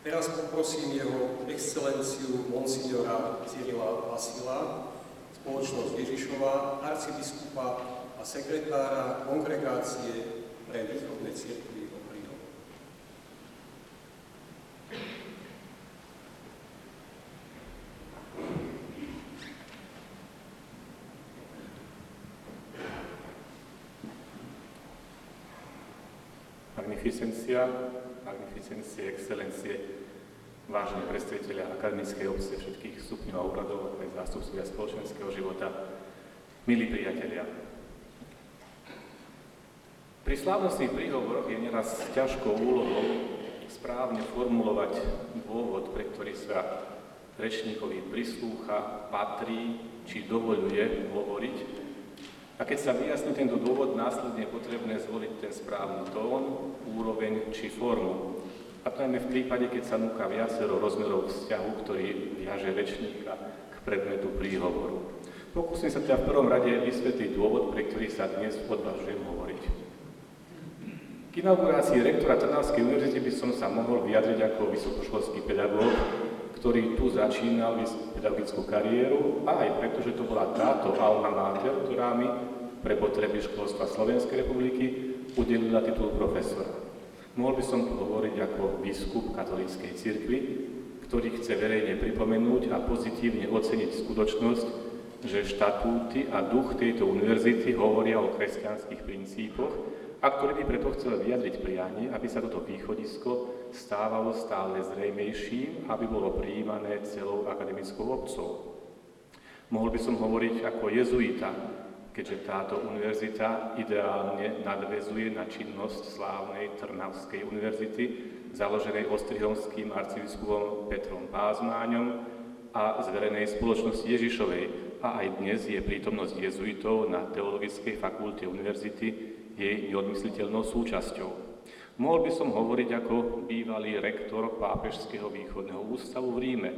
Teraz poprosím jeho excelenciu monsignora Cyrila Vasila, spoločnosť Ježišova, arcibiskupa a sekretára kongregácie pre východné cirkvy o príhodu. Magnificencia, magnificencie, excelencie, vážení predstaviteľia akademickej obce všetkých stupňov a úradov, ako aj zástupcovia spoločenského života, milí priatelia. Pri slávnostných príhovoroch je neraz ťažkou úlohou správne formulovať dôvod, pre ktorý sa rečníkovi prislúcha, patrí či dovoluje hovoriť. A keď sa vyjasní tento dôvod, následne je potrebné zvoliť ten správny tón, úroveň či formu. A to najmä v prípade, keď sa núka viacero rozmerov vzťahu, ktorý viaže rečníka k predmetu príhovoru. Pokúsim sa teda v prvom rade vysvetliť dôvod, pre ktorý sa dnes odvážujem hovoriť. K inaugurácii rektora Trnavskej univerzity by som sa mohol vyjadriť ako vysokoškolský pedagóg, ktorý tu začínal pedagogickú kariéru a aj preto, že to bola táto alma mater, ktorá mi pre potreby školstva Slovenskej republiky udelila titul profesora. Mohol by som tu hovoriť ako biskup katolíckej cirkvi, ktorý chce verejne pripomenúť a pozitívne oceniť skutočnosť, že štatúty a duch tejto univerzity hovoria o kresťanských princípoch a ktorý by preto chcel vyjadriť prianie, aby sa toto východisko stávalo stále zrejmejším, aby bolo prijímané celou akademickou obcov. Mohol by som hovoriť ako jezuita, keďže táto univerzita ideálne nadvezuje na činnosť slávnej Trnavskej univerzity, založenej ostrihomským arcibiskupom Petrom Pázmáňom a z verejnej spoločnosti Ježišovej. A aj dnes je prítomnosť jezuitov na Teologickej fakulte univerzity jej neodmysliteľnou súčasťou. Mohol by som hovoriť ako bývalý rektor Pápežského východného ústavu v Ríme,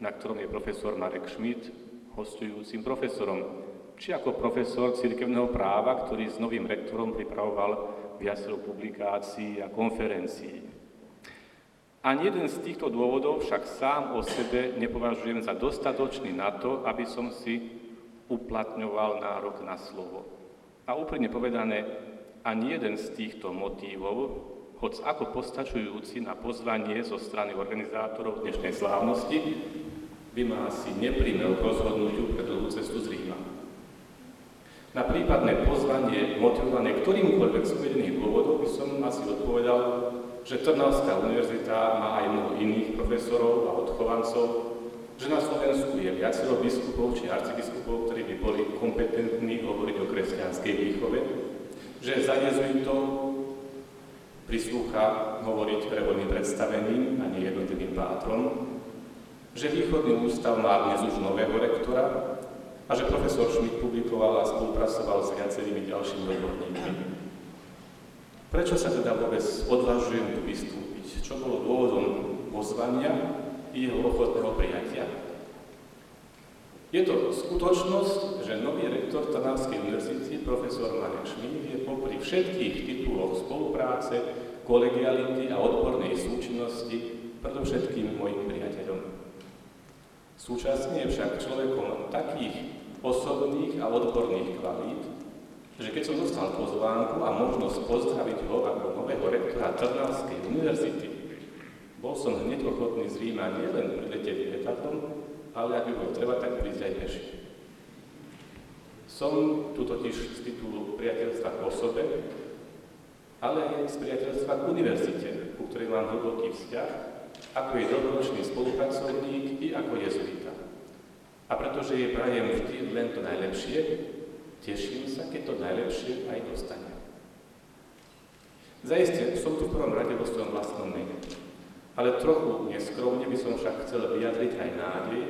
na ktorom je profesor Marek Schmidt, hostujúcim profesorom či ako profesor cirkevného práva, ktorý s novým rektorom pripravoval viacero publikácií a konferencií. Ani jeden z týchto dôvodov však sám o sebe nepovažujem za dostatočný na to, aby som si uplatňoval nárok na slovo. A úprimne povedané, ani jeden z týchto motívov, hoď ako postačujúci na pozvanie zo strany organizátorov dnešnej slávnosti, by ma asi neprimel k rozhodnutiu pre dlhú cestu z Ríma. Na prípadné pozvanie motivované ktorýmkoľvek z uvedených dôvodov by som asi odpovedal, že Trnavská univerzita má aj mnoho iných profesorov a odchovancov, že na Slovensku je viacero biskupov či arcibiskupov, ktorí by boli kompetentní hovoriť o kresťanskej výchove, že za jezuitov prislúcha hovoriť revoľným predstavením a nie jednotlivým pátrom, že východný ústav má dnes už nového rektora, a že profesor Schmidt publikoval a spolupracoval s viacerými ďalšími odborníkmi. Prečo sa teda vôbec odvážujem tu vystúpiť? Čo bolo dôvodom pozvania i jeho ochotného prijatia? Je to skutočnosť, že nový rektor Trnavskej univerzity, profesor Marek Šmík, je popri všetkých tituloch spolupráce, kolegiality a odbornej súčinnosti predovšetkým mojim priateľom. Súčasne je však človekom takých osobných a odborných kvalít, že keď som dostal pozvánku a možnosť pozdraviť ho ako nového rektora Trnavskej univerzity, bol som hneď ochotný z Ríma nielen priletieť lietadlom, ale ak by bolo treba, tak prísť aj peši. Som tu totiž z titulu priateľstva k osobe, ale aj z priateľstva k univerzite, ku ktorej mám hlboký vzťah, ako je dobročný spolupracovník i ako jezuita. A pretože je prajem vždy len to najlepšie, teším sa, keď to najlepšie aj dostane. Zajistie, som tu v prvom rade vo svojom vlastnom mene. Ale trochu neskromne by som však chcel vyjadriť aj nádej,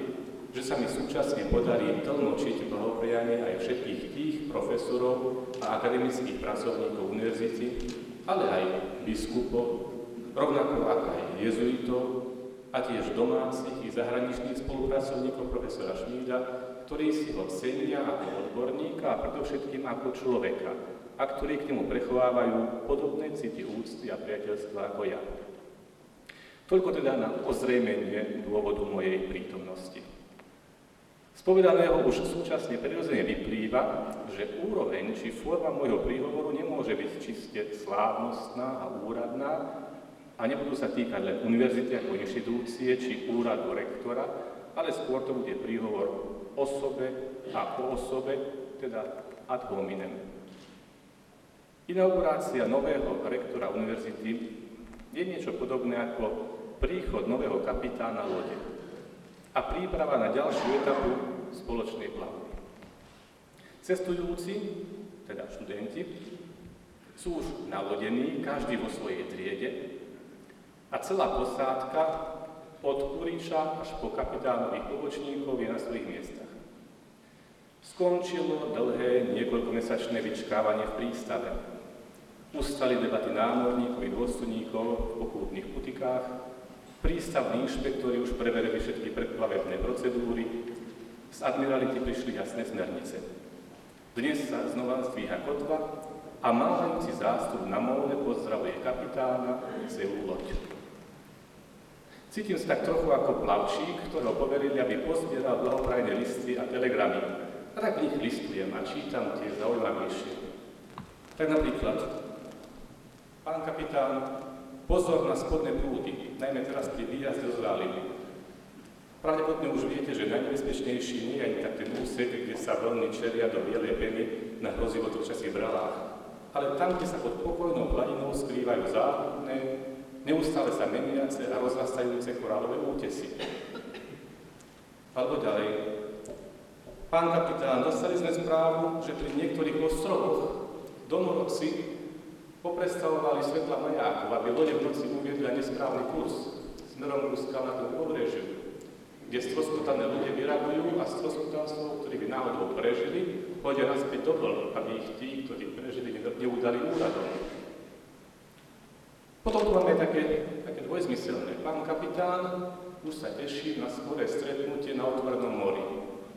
že sa mi súčasne podarí tlmočiť blahoprianie aj všetkých tých profesorov a akademických pracovníkov univerzity, ale aj biskupov, rovnako ako aj jezuitov, a tiež domácich i zahraničných spolupracovníkov profesora Šmída, ktorí si ho cenia ako odborníka a predovšetkým ako človeka a ktorí k nemu prechovávajú podobné city úcty a priateľstva ako ja. Toľko teda na ozrejmenie dôvodu mojej prítomnosti. Povedaného už súčasne prirodzene vyplýva, že úroveň či forma môjho príhovoru nemôže byť čiste slávnostná a úradná a nebudú sa týkať len univerzity ako inštitúcie či úradu rektora, ale skôr to bude príhovor osobe a o osobe, teda ad hominem. Inaugurácia nového rektora univerzity je niečo podobné ako príchod nového kapitána lode a príprava na ďalšiu etapu spoločnej plavby. Cestujúci, teda študenti, sú už nalodení, každý vo svojej triede a celá posádka od Kuriča až po kapitánových pobočníkov je na svojich miestach. Skončilo dlhé niekoľkomesačné vyčkávanie v prístave. Ustali debaty námorníkov i dôstojníkov v pokútnych putikách, Prístavní inšpektori už preverili všetky predplavebné procedúry, z admirality prišli jasné smernice. Dnes sa znova zdvíha kotva a mávajúci zástup na móle pozdravuje kapitána celú loď. Cítim sa tak trochu ako plavčík, ktorého poverili, aby pozbieral blahoprajné listy a telegramy. A tak v listujem a čítam tie zaujímavejšie. Tak napríklad, pán kapitán, Pozor na spodné prúdy, najmä teraz pri výjazde zo zálivy. Pravdepodobne už viete, že najnebezpečnejší nie je ani tak ten úsek, kde sa vlny čelia do bielej peny na hrozivo točasých bralách, ale tam, kde sa pod pokojnou hladinou skrývajú záhudné, neustále sa meniace a rozrastajúce korálové útesy. Alebo ďalej. Pán kapitán, dostali sme správu, že pri niektorých ostrovoch domorodci Poprestavovali svetla majákov, aby lode v noci uviedli nesprávny kurz smerom k skalnátom pobrežiu, kde stroskotané ľudia vyrabujú a stroskotánstvo, ktorí by náhodou prežili, chodia naspäť do vln, aby ich tí, ktorí prežili, neudali úradom. Potom tu máme také, také dvojzmyselné. Pán kapitán už sa teší na skoré stretnutie na otvorenom mori.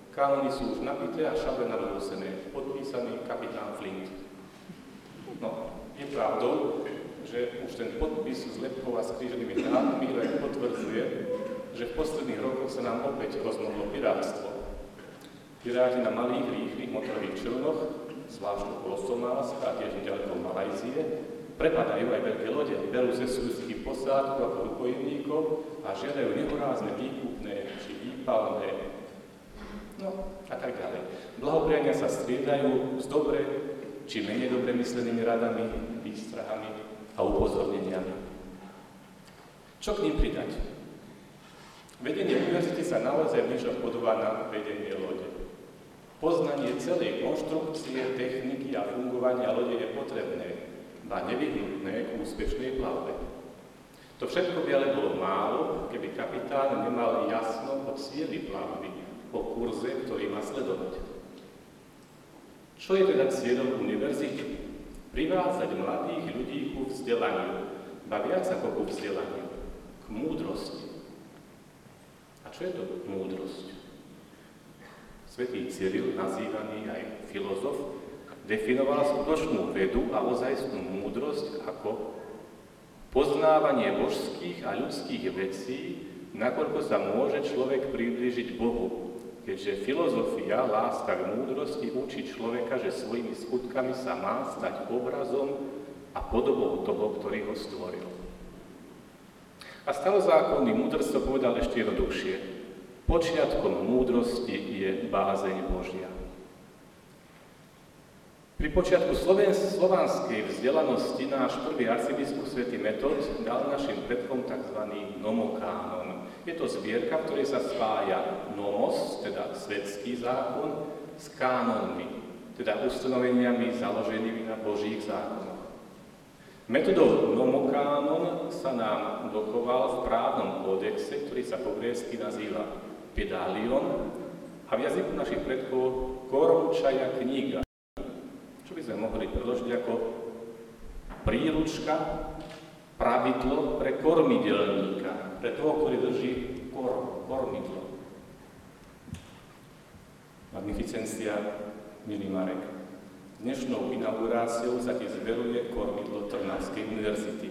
Kanony sú už napité a šable navlúsené. Podpísaný kapitán Flint. No, je pravdou, že už ten podpis s lepkou a skríženými drátmi len potvrdzuje, že v posledných rokoch sa nám opäť rozmohlo pirátstvo. Piráti na malých, rýchlych motorových člnoch, zvlášť okolo Somálska a tiež nedaleko Malajzie, prepadajú aj veľké lode, berú ze súzky posádku ako rukojemníkov a žiadajú nehorázne výkupné či výpalné, no a tak ďalej. Blahopriania sa striedajú z dobre či menej dobre myslenými radami, výstrahami a upozorneniami. Čo k ním pridať? Vedenie univerzity sa naozaj bližšie podobá na vedenie lode. Poznanie celej konštrukcie, techniky a fungovania lode je potrebné, ba nevyhnutné k úspešnej plavbe. To všetko by ale bolo málo, keby kapitán nemal jasno o cieli plavby, o kurze, ktorý má sledovať. Čo je teda cieľom univerzity? Privádzať mladých ľudí ku vzdelaniu, ba viac ako ku vzdelaniu, k múdrosti. A čo je to múdrosť? Svetý Cyril, nazývaný aj filozof, definoval skutočnú vedu a ozajstnú múdrosť ako poznávanie božských a ľudských vecí, nakoľko sa môže človek priblížiť Bohu, keďže filozofia, láska k múdrosti učí človeka, že svojimi skutkami sa má stať obrazom a podobou toho, ktorý ho stvoril. A starozákonný múdrc to povedal ešte jednoduchšie. Počiatkom múdrosti je bázeň Božia. Pri počiatku slovanskej vzdelanosti náš prvý arcibiskup svätý Metod dal našim predkom tzv. nomokánon. Je to zbierka, v ktorej sa spája nomos, teda svetský zákon, s kánonmi, teda ustanoveniami založenými na Božích zákonoch. Metodou nomokánon sa nám dochoval v právnom kódexe, ktorý sa po grécky nazýva pedalion a v jazyku našich predkov korumčaja kniga čo by sme mohli preložiť ako príručka, pravidlo pre kormidelníka, pre toho, ktorý drží kor, kormidlo. Magnificencia, milý Marek. Dnešnou inauguráciou sa ti zveruje kormidlo Trnavskej univerzity.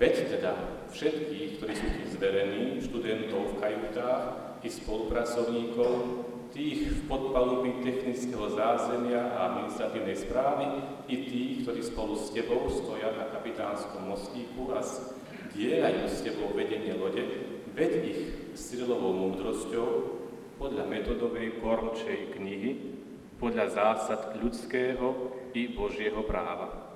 Veď teda všetkých, ktorí sú ti zverení, študentov v kajutách i spolupracovníkov, tých v podpalubí technického zázemia a administratívnej správy, i tých, ktorí spolu s tebou stoja na kapitánskom mostíku a dielajú s tebou vedenie lode, ved ich strilovou múdrosťou podľa metodovej kormčej knihy, podľa zásad ľudského i Božieho práva.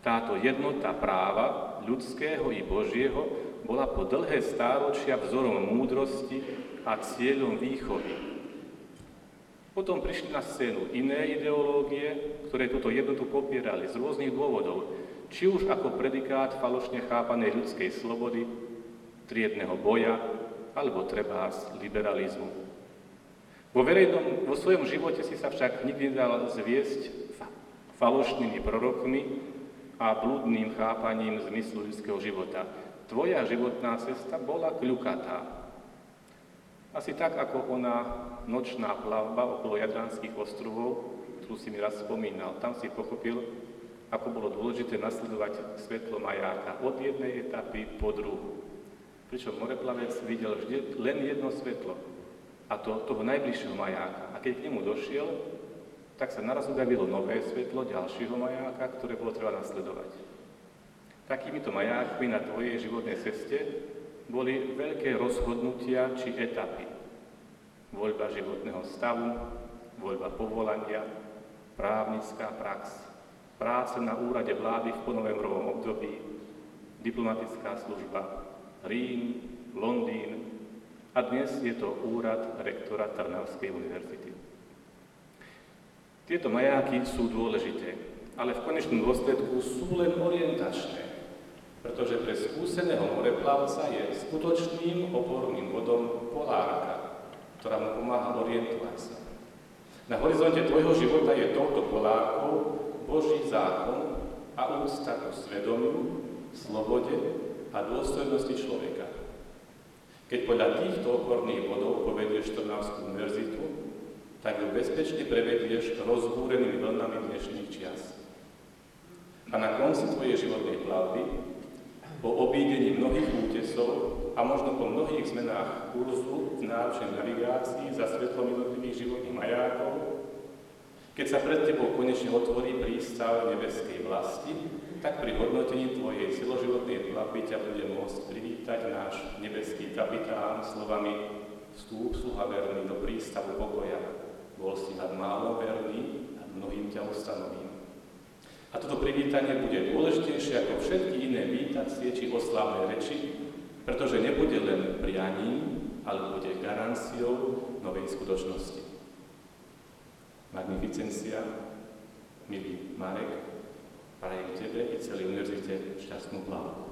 Táto jednota práva, ľudského i Božieho, bola po dlhé stáročia vzorom múdrosti a cieľom výchovy. Potom prišli na scénu iné ideológie, ktoré túto jednotu popierali z rôznych dôvodov, či už ako predikát falošne chápanej ľudskej slobody, triedného boja, alebo treba z liberalizmu. Vo, verejnom, vo svojom živote si sa však nikdy nedal zviesť falošnými prorokmi a blúdnym chápaním zmyslu ľudského života. Tvoja životná cesta bola kľukatá. Asi tak, ako ona nočná plavba okolo Jadranských ostrovov, ktorú si mi raz spomínal. Tam si pochopil, ako bolo dôležité nasledovať svetlo majáka od jednej etapy po druhú. Pričom moreplavec videl vždy len jedno svetlo, a to toho najbližšieho majáka. A keď k nemu došiel, tak sa naraz objavilo nové svetlo ďalšieho majáka, ktoré bolo treba nasledovať. Takýmito majákmi na tvojej životnej ceste boli veľké rozhodnutia či etapy. Voľba životného stavu, voľba povolania, právnická prax, práce na úrade vlády v ponovembrovom období, diplomatická služba, Rím, Londýn a dnes je to úrad rektora Trnavskej univerzity. Tieto majáky sú dôležité, ale v konečnom dôsledku sú len orientačné, pretože pre skúseného moreplavca je skutočným oporným bodom polárka, ktorá mu pomáha orientovať sa. Na horizonte tvojho života je touto polárkou Boží zákon a úcta ku svedomiu, slobode a dôstojnosti človeka. Keď podľa týchto oporných bodov povedieš Trnavskú univerzitu, tak ju bezpečne prevedieš rozbúrenými vlnami dnešných čias. A na konci tvojej životnej plavby, po obídení mnohých útesov a možno po mnohých zmenách kurzu v náročnej navigácii za svetlom jednotlivých životných majákov, keď sa pred tebou konečne otvorí prístav nebeskej vlasti, tak pri hodnotení tvojej celoživotnej plavby ťa bude môcť privítať náš nebeský kapitán slovami vstúp sluha verný do prístavu pokoja. Bol si nad málo verný a mnohým ťa ustanovím. A toto privítanie bude dôležitejšie ako všetky iné vítacie či oslávne reči, pretože nebude len prianím, ale bude garanciou novej skutočnosti. Magnificencia, milý Marek, prajem tebe i celej univerzite šťastnú plavu.